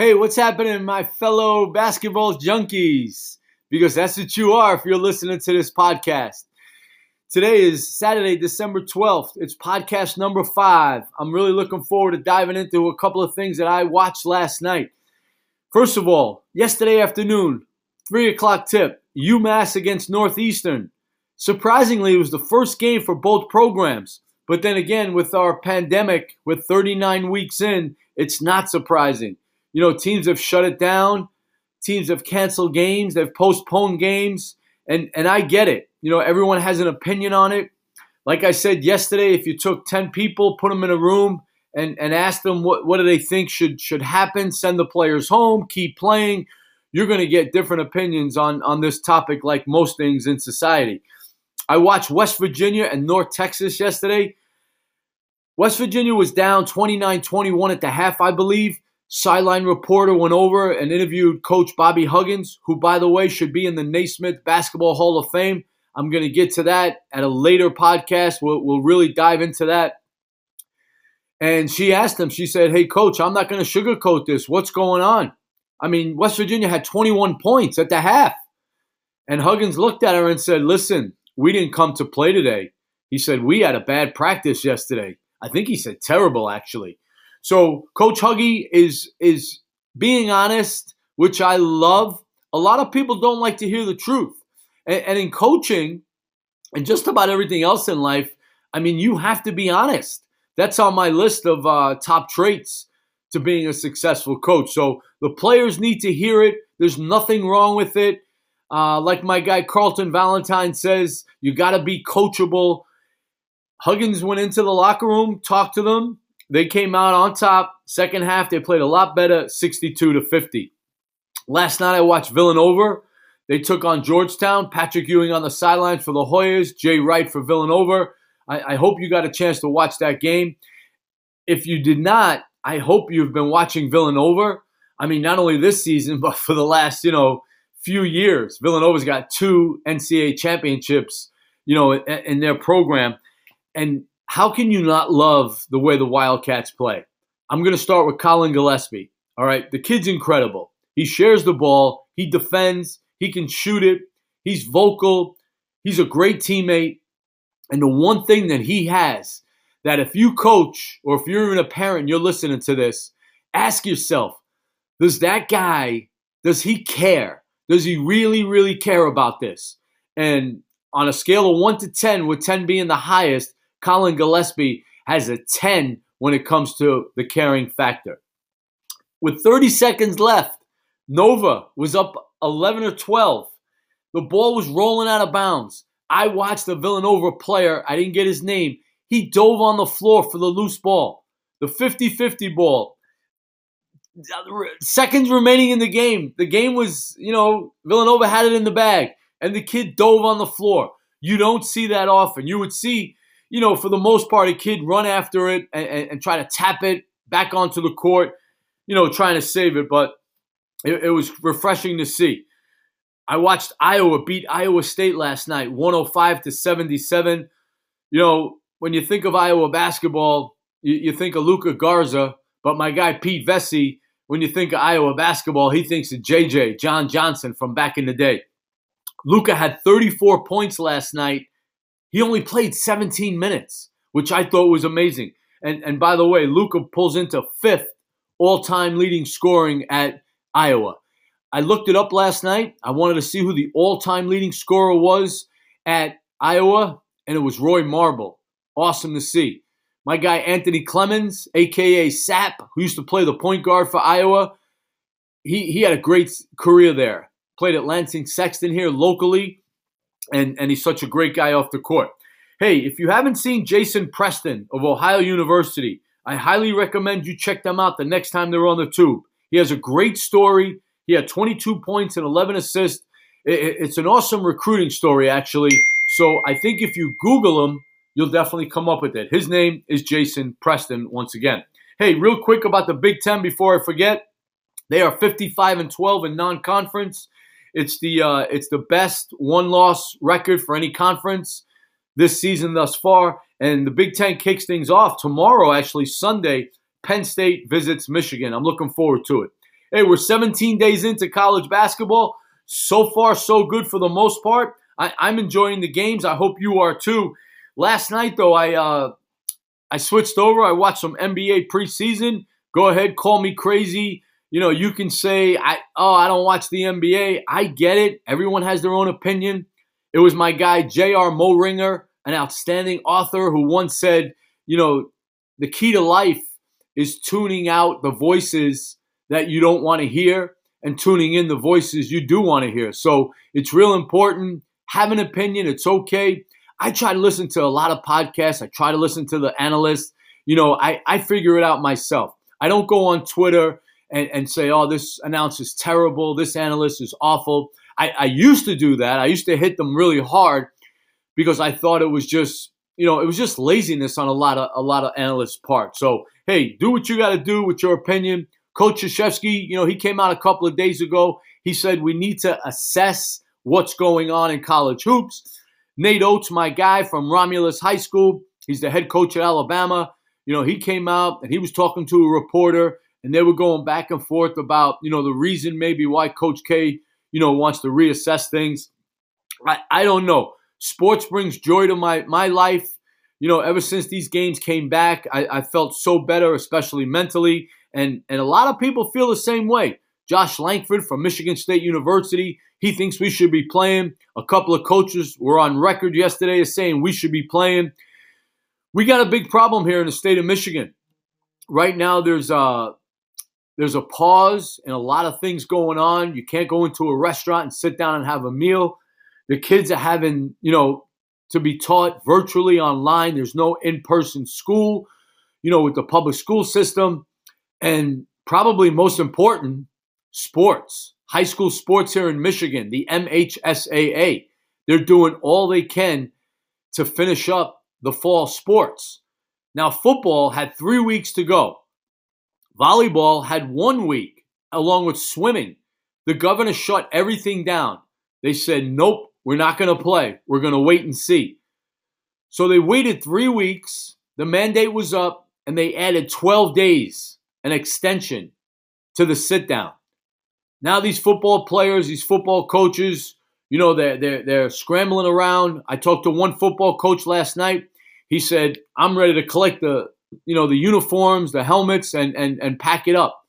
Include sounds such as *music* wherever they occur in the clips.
Hey, what's happening, my fellow basketball junkies? Because that's what you are if you're listening to this podcast. Today is Saturday, December 12th. It's podcast number five. I'm really looking forward to diving into a couple of things that I watched last night. First of all, yesterday afternoon, 3 o'clock tip, UMass against Northeastern. Surprisingly, it was the first game for both programs. But then again, with our pandemic, with 39 weeks in, it's not surprising. You know, teams have shut it down. Teams have canceled games. They've postponed games. And, and I get it. You know, everyone has an opinion on it. Like I said yesterday, if you took 10 people, put them in a room, and, and asked them what, what do they think should, should happen, send the players home, keep playing, you're going to get different opinions on, on this topic, like most things in society. I watched West Virginia and North Texas yesterday. West Virginia was down 29 21 at the half, I believe sideline reporter went over and interviewed Coach Bobby Huggins, who, by the way, should be in the Naismith Basketball Hall of Fame. I'm going to get to that at a later podcast. We'll, we'll really dive into that. And she asked him, she said, Hey, coach, I'm not going to sugarcoat this. What's going on? I mean, West Virginia had 21 points at the half. And Huggins looked at her and said, Listen, we didn't come to play today. He said, We had a bad practice yesterday. I think he said terrible, actually. So Coach Huggy is is being honest, which I love. A lot of people don't like to hear the truth, and, and in coaching, and just about everything else in life, I mean, you have to be honest. That's on my list of uh, top traits to being a successful coach. So the players need to hear it. There's nothing wrong with it. Uh, like my guy Carlton Valentine says, you got to be coachable. Huggins went into the locker room, talked to them, they came out on top. Second half, they played a lot better, 62 to 50. Last night, I watched Villanova. They took on Georgetown. Patrick Ewing on the sidelines for the Hoyas. Jay Wright for Villanova. I, I hope you got a chance to watch that game. If you did not, I hope you've been watching Villanova. I mean, not only this season, *laughs* but for the last, you know, few years. Villanova's got two NCAA championships, you know, in, in their program. And how can you not love the way the Wildcats play? I'm going to start with Collin Gillespie. All right, the kid's incredible. He shares the ball, he defends, he can shoot it, he's vocal, he's a great teammate. And the one thing that he has that if you coach or if you're even a parent, you're listening to this, ask yourself, does that guy, does he care? Does he really, really care about this? And on a scale of 1 to 10, with 10 being the highest, Collin Gillespie has a 10 when it comes to the caring factor. With 30 seconds left, Nova was up 11 or 12. The ball was rolling out of bounds. I watched the Villanova player, I didn't get his name. He dove on the floor for the loose ball, the 50 50 ball. Seconds remaining in the game. The game was, you know, Villanova had it in the bag, and the kid dove on the floor. You don't see that often. You would see you know, for the most part, a kid run after it and, and, and, try to tap it back onto the court, you know, trying to save it. But it, it, was refreshing to see. I watched Iowa beat Iowa State last night, 105 to 77. You know, when you think of Iowa basketball, you, you think of Luka Garza, but my guy Pete Vecsey, when you think of Iowa basketball, he thinks of JJ, John Johnson from back in the day. Luka had 34 points last night he only played 17 minutes, which I thought was amazing. And and by the way, Luka pulls into fifth all-time leading scoring at Iowa. I looked it up last night. I wanted to see who the all-time leading scorer was at Iowa, and it was Roy Marble. Awesome to see. My guy Anthony Clemmons, aka Sap, who used to play the point guard for Iowa, he he had a great career there. Played at Lansing Sexton here locally and, and he's such a great guy off the court. Hey, if you haven't seen Jason Preston of Ohio University, I highly recommend you check them out the next time they're on the tube. He has a great story. He had 22 points and 11 assists. It's an awesome recruiting story, actually. So I think if you Google him, you'll definitely come up with it. His name is Jason Preston, once again. Hey, real quick about the Big Ten before I forget. They are 55 and 12 in non conference. It's the uh, it's the best one loss record for any conference this season thus far. And the Big Ten kicks things off tomorrow. Actually, Sunday, Penn State visits Michigan. I'm looking forward to it. Hey, we're 17 days into college basketball. So far, so good for the most part. I, am enjoying the games. I hope you are too. Last night, though, I uh, I switched over. I watched some NBA preseason. Go ahead, call me crazy. You know, you can say, I oh, I don't watch the NBA. I get it. Everyone has their own opinion. It was my guy J.R. Moehringer, an outstanding author, who once said, you know, the key to life is tuning out the voices that you don't want to hear and tuning in the voices you do want to hear. So it's real important. Have an opinion. It's okay. I try to listen to a lot of podcasts. I try to listen to the analysts. You know, I, I figure it out myself. I don't go on Twitter and, and say, oh, this announcer is terrible. This analyst is awful. I, I used to do that. I used to hit them really hard because I thought it was just, you know, it was just laziness on a lot of a lot of analysts' part. So hey, do what you got to do with your opinion. Coach Krzyzewski, you know, he came out a couple of days ago. He said we need to assess what's going on in college hoops. Nate Oats, my guy from Romulus High School, he's the head coach at Alabama. You know, he came out and he was talking to a reporter, and they were going back and forth about, you know, the reason maybe why Coach K, you know, wants to reassess things. I, I don't know. Sports brings joy to my my life you know, ever since these games came back, I, I, felt so better, especially mentally. And, and a lot of people feel the same way. Josh Langford from Michigan State University, he thinks we should be playing. A couple of coaches were on record yesterday as saying we should be playing. We got a big problem here in the state of Michigan. Right now, there's a, there's a pause and a lot of things going on. You can't go into a restaurant and sit down and have a meal. The kids are having, you know, to be taught virtually online. There's no in person school, you know, with the public school system. And probably most important, sports, high school sports here in Michigan, the MHSAA. They're doing all they can to finish up the fall sports. Now, football had three weeks to go. Volleyball had one week, along with swimming. The governor shut everything down. They said, nope, we're not going to play. We're going to wait and see. So they waited three weeks. The mandate was up, and they added 12 days, an extension to the sit down. Now these football players, these football coaches, you know, they're, they're, they're scrambling around. I talked to one football coach last night. He said, I'm ready to collect the, you know, the uniforms, the helmets, and, and, and pack it up.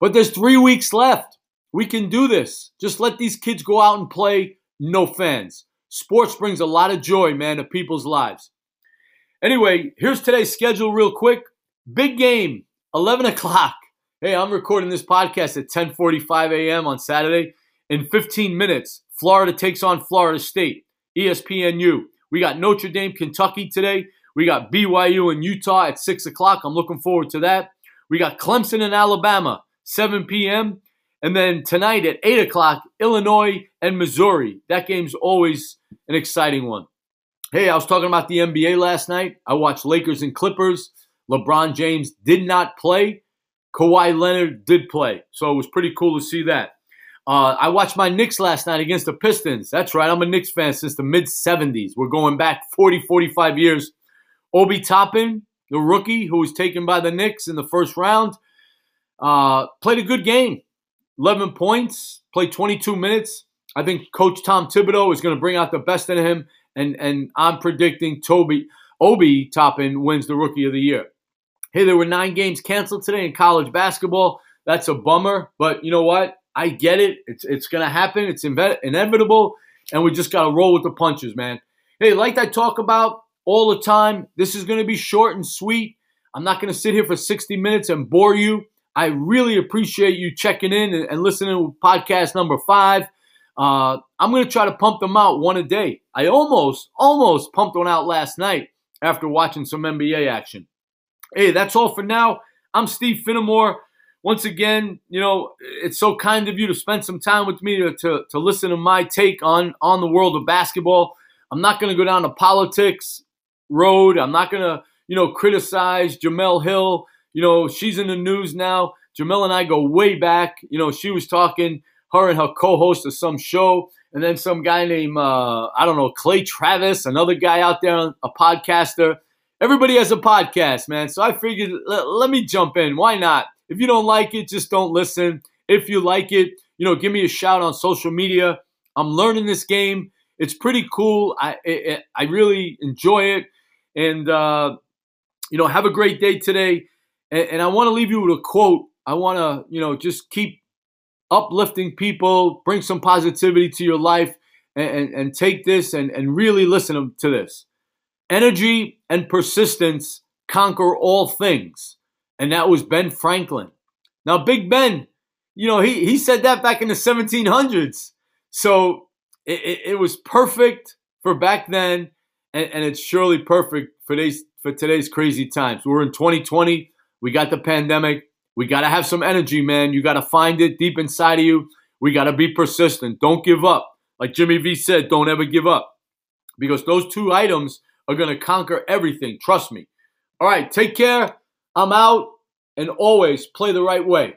But there's three weeks left. We can do this. Just let these kids go out and play no fans. Sports brings a lot of joy, man, to people's lives. Anyway, here's today's schedule real quick. Big game, 11 *laughs* o'clock. Hey, I'm recording this podcast at 10:45 a.m. on Saturday. In 15 minutes, Florida takes on Florida State. ESPNU. We got Notre Dame, Kentucky today. We got BYU and Utah at 6 o'clock. I'm looking forward to that. We got Clemson and Alabama, 7 p.m. And then tonight at 8 o'clock, Illinois and Missouri. That game's always an exciting one. Hey, I was talking about the NBA last night. I watched Lakers and Clippers. LeBron James did not play. Kawhi Leonard did play. So it was pretty cool to see that. Uh, I watched my Knicks last night against the Pistons. That's right. I'm a Knicks fan since the mid 70s. We're going back 40, 45 years. Obi Toppin, the rookie who was taken by the Knicks in the first round, uh, played a good game. 11 points, played 22 minutes. I think Coach Tom Thibodeau is going to bring out the best in him, and and I'm predicting Toby Obi Toppin wins the Rookie of the Year. Hey, there were nine games canceled today in college basketball. That's a bummer, but you know what? I get it. It's it's going to happen. It's inevitable, and we just got to roll with the punches, man. Hey, like I talk about all the time, this is going to be short and sweet. I'm not going to sit here for 60 minutes and bore you. I really appreciate you checking in and, listening to podcast number five. Uh, I'm going to try to pump them out one a day. I almost, almost pumped one out last night after watching some NBA action. Hey, that's all for now. I'm Steve Finnemore. Once again, you know, it's so kind of you to spend some time with me to, to, to listen to my take on, on the world of basketball. I'm not going to go down to politics road. I'm not going to, you know, criticize Jemele Hill you know, she's in the news now. Jemele and I go way back. You know, she was talking, her and her co host of some show. And then some guy named, uh, I don't know, Clay Travis, another guy out there, a podcaster. Everybody has a podcast, man. So I figured, let, let me jump in. Why not? If you don't like it, just don't listen. If you like it, you know, give me a shout on social media. I'm learning this game. It's pretty cool. I it, I really enjoy it, and uh, you know, have a great day today. And, and I want to leave you with a quote. I want to, you know, just keep uplifting people, bring some positivity to your life, and, and, and take this and, and really listen to this. Energy and persistence conquer all things. And that was Ben Franklin. Now, Big Ben, you know, he, he said that back in the 1700s. So it, it, it was perfect for back then, and, and it's surely perfect for today's, for today's crazy times. We're in 2020. We got the pandemic. We got to have some energy, man. You got to find it deep inside of you. We got to be persistent. Don't give up. Like Jimmy V said, don't ever give up because those two items are going to conquer everything. Trust me. All right, take care. I'm out and always play the right way.